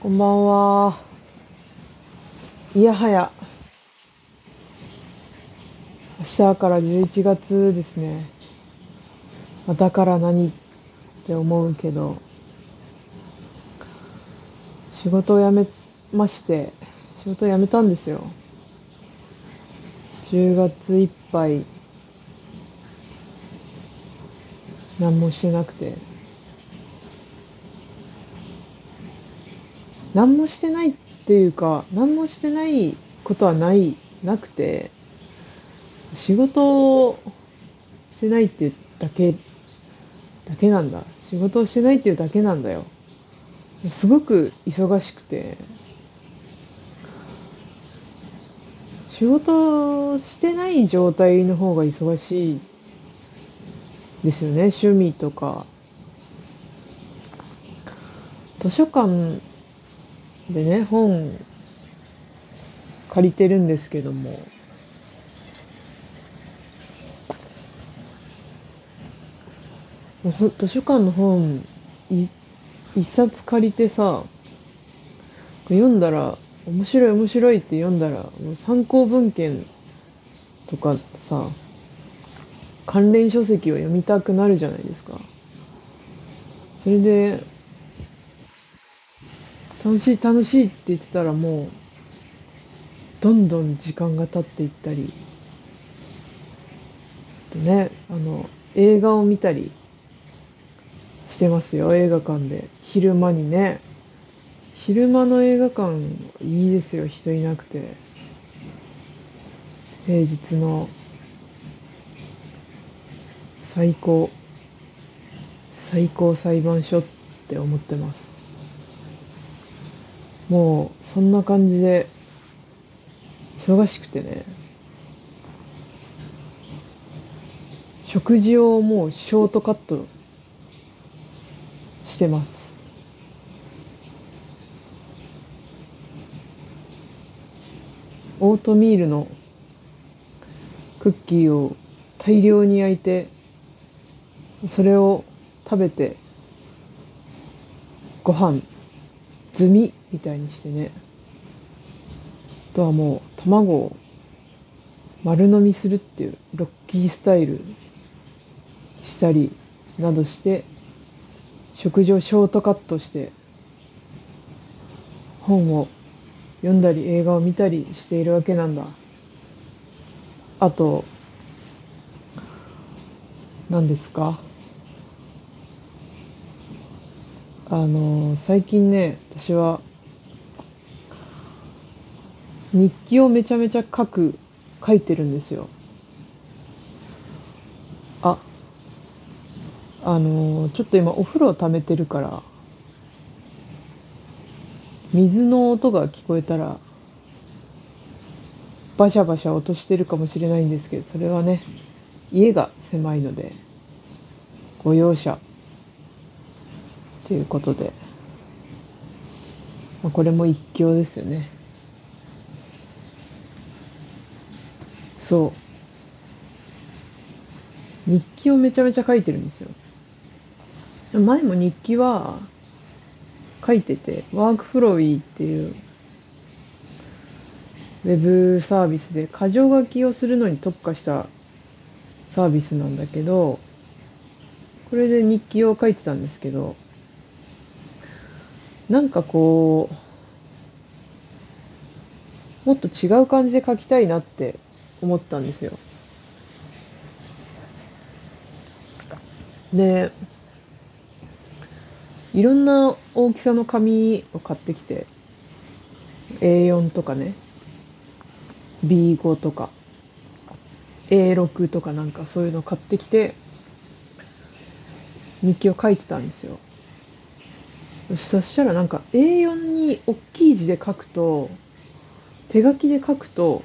こんばんは。いやはや、明日から11月ですね。だから何って思うけど、仕事を辞めまして、仕事を辞めたんですよ。10月いっぱい、何もしてなくて。何もしてないっていうか、何もしてないことはない、なくて、仕事をしてないっていうだけ、だけなんだ。仕事をしてないっていうだけなんだよ。すごく忙しくて、仕事してない状態の方が忙しいですよね。趣味とか。図書館でね、本借りてるんですけども、図書館の本い一冊借りてさ、読んだら、面白い面白いって読んだら、もう参考文献とかさ、関連書籍を読みたくなるじゃないですか。それで、楽しい楽しいって言ってたらもう、どんどん時間が経っていったり、ね、あの、映画を見たりしてますよ、映画館で。昼間にね。昼間の映画館いいですよ、人いなくて。平日の最高、最高裁判所って思ってます。もう、そんな感じで、忙しくてね。食事をもうショートカットしてます。オートミールのクッキーを大量に焼いて、それを食べて、ご飯、済みみたいにしてね。あとはもう卵を丸飲みするっていうロッキースタイルしたりなどして食事をショートカットして本を読んだり映画を見たりしているわけなんだあと何ですか？あの最近ね私は日記をめちゃめちゃ書く書いてるんですよ。ああのーちょっと今お風呂を溜めてるから水の音が聞こえたらバシャバシャ落としてるかもしれないんですけどそれはね家が狭いのでご容赦。ということで、まあ、これも一興ですよね。そう。日記をめちゃめちゃ書いてるんですよ。前も日記は書いてて、ワークフロウィーっていうウェブサービスで箇条書きをするのに特化したサービスなんだけど、これで日記を書いてたんですけど、なんかこう、もっと違う感じで書きたいなって思ったんですよ。で、いろんな大きさの紙を買ってきて、A4 とかね、B5 とか、A6 とかなんかそういうの買ってきて、日記を書いてたんですよ。そしたらなんか A4 に大きい字で書くと、手書きで書くと、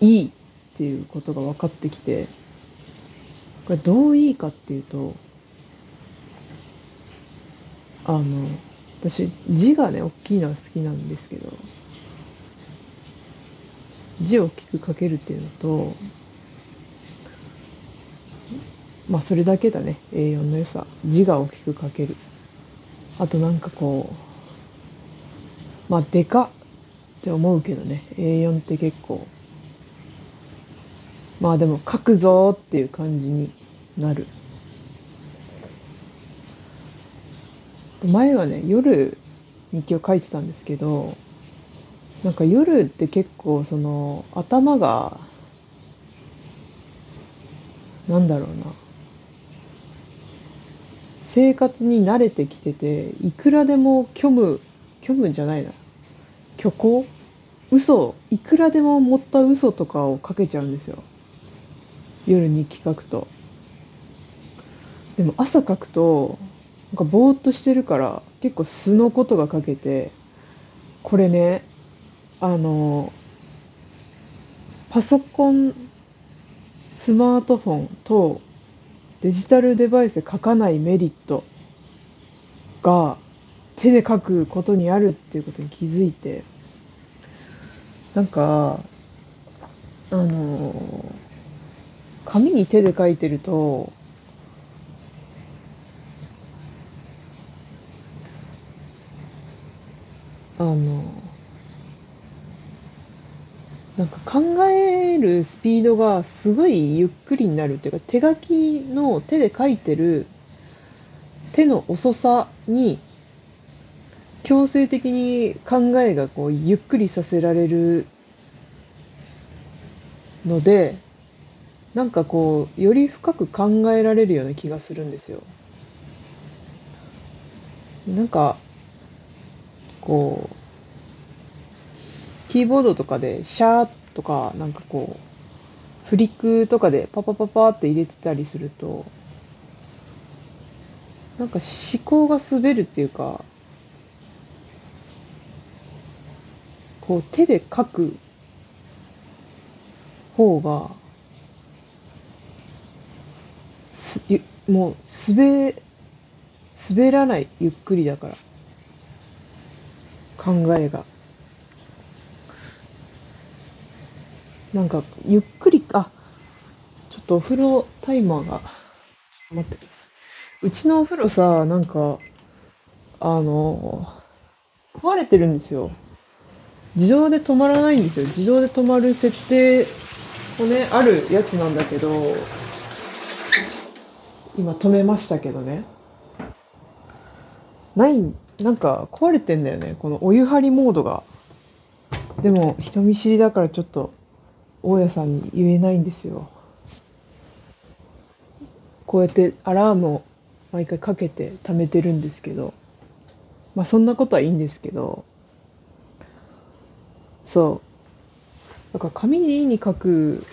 いいっていうことが分かってきて、これどういいかっていうと、あの、私、字がね、大きいのは好きなんですけど、字を大きく書けるっていうのと、まあ、それだけだね、A4 の良さ。字が大きく書ける。あとなんかこうまあでかって思うけどね。A4 って結構。まあでも書くぞっていう感じになる。前はね夜日記を書いてたんですけどなんか夜って結構その頭がなんだろうな。生活に慣れてきてていくらでも虚無虚無じゃないな。虚構？嘘。いくらでも持った嘘とかをかけちゃうんですよ。夜日記書くと。でも朝書くとなんかぼーっとしてるから結構素のことが書けてこれねあのパソコンスマートフォンとデジタルデバイスで書かないメリットが手で書くことにあるっていうことに気づいてなんかあの紙に手で書いてるとあのなんか考えるスピードがすごいゆっくりになるっていうか手書きの手で書いてる手の遅さに強制的に考えがこうゆっくりさせられるのでなんかこうより深く考えられるような気がするんですよ。なんかこうキーボードとかでシャーとかなんかこうフリックとかでパパパパって入れてたりするとなんか思考が滑るっていうかこう手で書く方がすもう滑滑らないゆっくりだから。考えが。なんかゆっくりあちょっとお風呂タイマーが待ってください。うちのお風呂さなんかあの壊れてるんですよ。自動で止まらないんですよ。自動で止まる設定もねあるやつなんだけど今止めましたけどね。ないなんか壊れてんだよね。このお湯張りモードが。でも人見知りだからちょっと大家さんに言えないんですよ。こうやってアラームを毎回かけて貯めてるんですけど。まあそんなことはいいんですけど。そう。だから紙に書く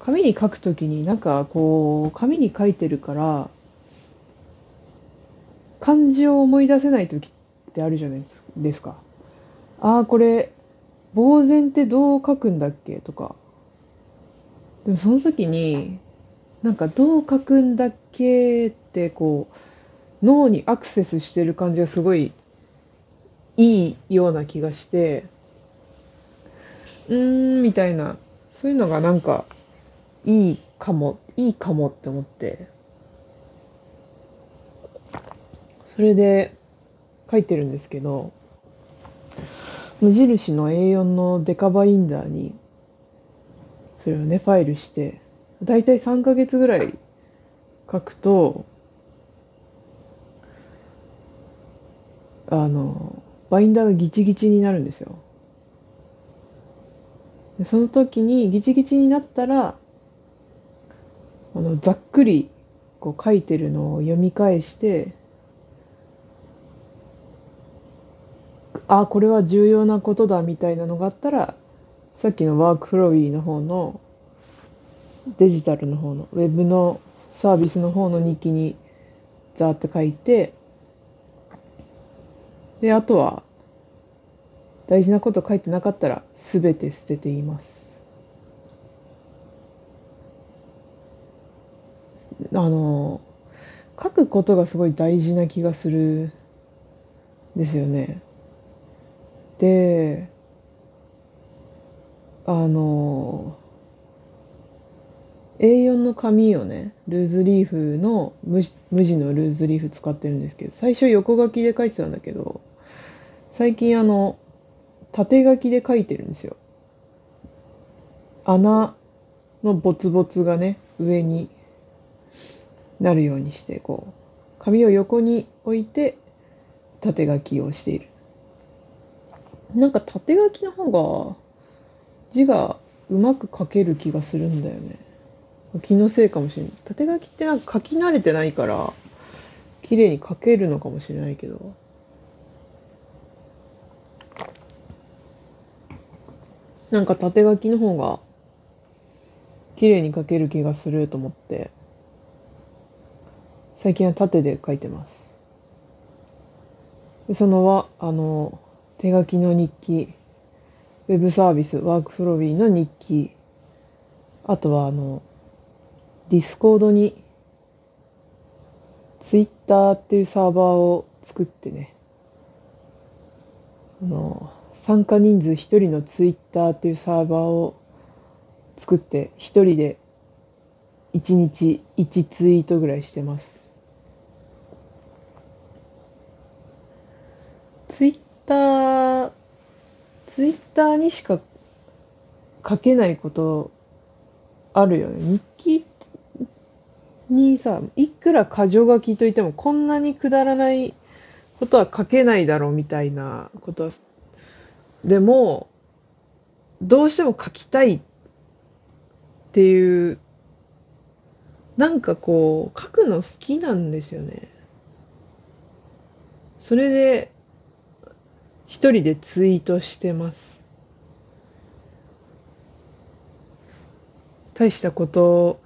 紙に書くときになんかこう紙に書いてるから漢字を思い出せない時ってあるじゃないですか。ああこれ呆然ってどう書くんだっけ？とか。でもその時になんかどう書くんだっけってこう脳にアクセスしてる感じがすごいいいような気がしてうーんみたいなそういうのがなんかいいかもいいかもって思って。それで書いてるんですけど。無印の A4 のデカバインダーにそれをねファイルしてだいたい3ヶ月ぐらい書くとあのバインダーがギチギチになるんですよ。でその時にギチギチになったらあのざっくりこう書いてるのを読み返してあこれは重要なことだみたいなのがあったらさっきのワークフローィーの方のデジタルの方のウェブのサービスの方の日記にザーって書いてであとは大事なこと書いてなかったら全て捨てています。あの書くことがすごい大事な気がするですよね。であの A4 の紙をねルーズリーフの無無地のルーズリーフ使ってるんですけど最初横書きで書いてたんだけど最近あの、縦書きで書いてるんですよ。穴のボツボツがね、上になるようにして、こう、紙を横に置いて、縦書きをしている。なんか縦書きの方が、字がうまく書ける気がするんだよね。気のせいかもしれない。縦書きってなんか書き慣れてないから、綺麗に書けるのかもしれないけど。なんか縦書きの方が綺麗に書ける気がすると思って、最近は縦で書いてます。そのは、あの、手書きの日記、ウェブサービス、ワークフロビーの日記、あとはあの、ディスコードに、ツイッターっていうサーバーを作ってね、あの、参加人数1人のツイッターっていうサーバーを作って1人で1日1ツイートぐらいしてます。ツイッター、ツイッターにしか書けないことあるよね。日記にさ、いくら箇条書きといってもこんなにくだらないことは書けないだろうみたいなことはでも、どうしても書きたいっていう、なんかこう、書くの好きなんですよね。それで、一人でツイートしてます。大したこと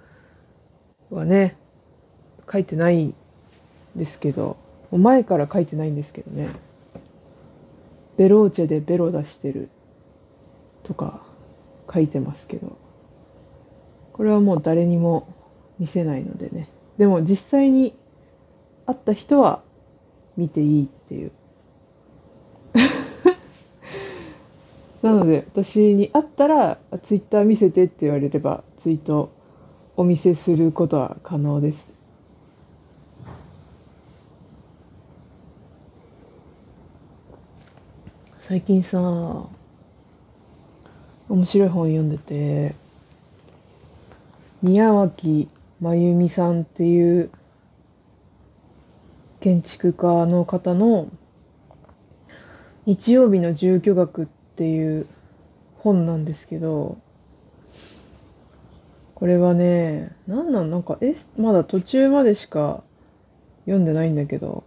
はね、書いてないですけど、前から書いてないんですけどね。ベローチェでベロ出してるとか書いてますけど、これはもう誰にも見せないのでね。でも実際に会った人は見ていいっていう。なので私に会ったらツイッター見せてって言われればツイートお見せすることは可能です。最近さ面白い本読んでて宮脇真由美さんっていう建築家の方の「日曜日の住居学」ってていう本なんですけどこれはね何なん？なんかえまだ途中までしか読んでないんだけど。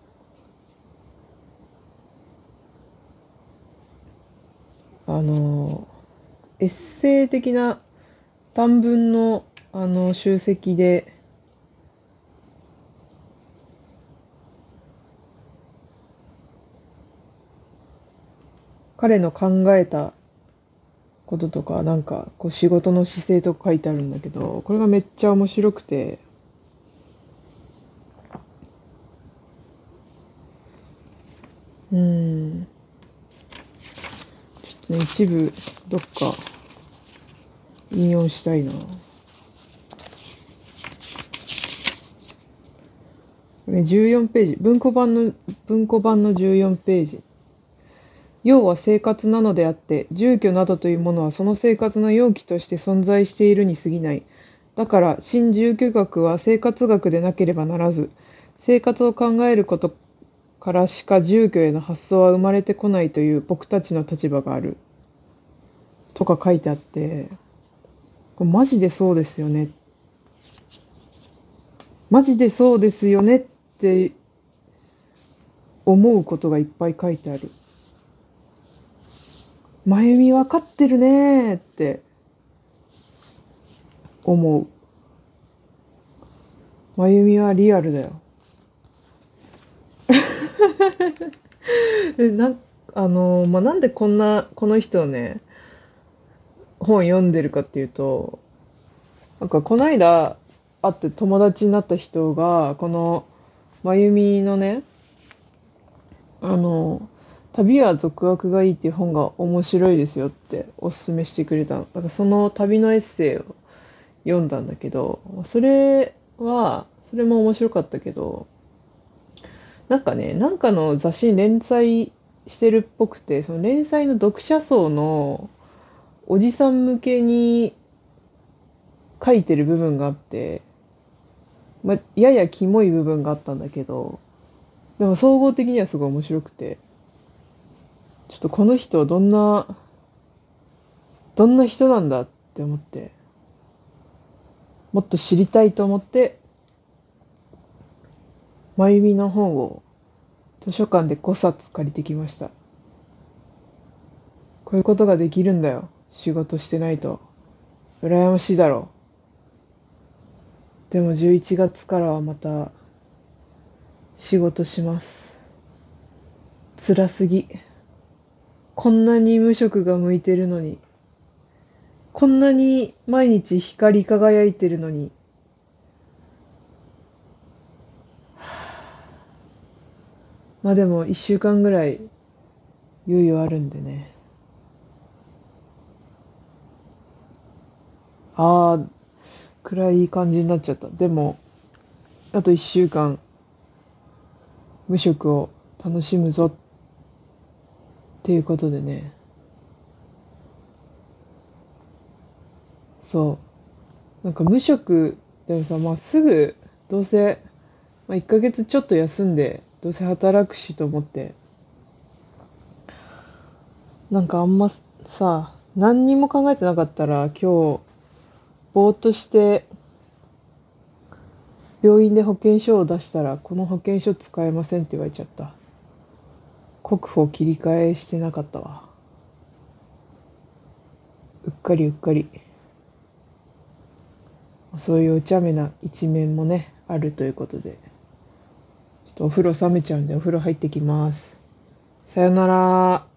あの、エッセイ的な短文の、あの、集積で、彼の考えたこととか、なんか、こう仕事の姿勢とか書いてあるんだけど、これがめっちゃ面白くて、うん。ちょっとね、一部どっか引用したいな。これ14ページ。文庫版の、文庫版の14ページ。要は生活なのであって、住居などというものはその生活の容器として存在しているに過ぎない。だから、新住居学は生活学でなければならず、生活を考えることからしか住居への発想は生まれてこないという僕たちの立場がある。とか書いてあって、これマジでそうですよね。マジでそうですよねって思うことがいっぱい書いてある。まゆみ分かってるねって思う。まゆみはリアルだよ。なあのまあ、なんでこんなこの人をね本読んでるかっていうとなんかこの間会って友達になった人がこのまゆみのねあの旅は続学がいいっていう本が面白いですよっておすすめしてくれたの。だからその旅のエッセイを読んだんだけど、それは、それも面白かったけど、なんかね、なんかの雑誌に連載してるっぽくて、その連載の読者層のおじさん向けに書いてる部分があって、まあ、ややキモい部分があったんだけど、でも総合的にはすごい面白くて、ちょっとこの人はどんな、どんな人なんだって思って、もっと知りたいと思って、まゆみの本を図書館で5冊借りてきました。こういうことができるんだよ。仕事してないと。羨ましいだろう。でも11月からはまた仕事します。辛すぎ。こんなに無職が向いてるのに。こんなに毎日光り輝いてるのに。まあでも一週間ぐらい猶予あるんでね。ああ、暗い感じになっちゃった。でも、あと一週間、無職を楽しむぞっっていうことでね。そう。なんか無職でもさ、まあすぐ、どうせ、まあ1ヶ月ちょっと休んで、どうせ働くしと思って、なんかあんまさ、何にも考えてなかったら今日、ぼーっとして、病院で保険証を出したら、この保険証使えませんって言われちゃった。国保切り替えしてなかったわ。うっかりうっかり。そういうお茶目な一面もね、あるということで。ちょっとお風呂冷めちゃうんでお風呂入ってきます。さよなら。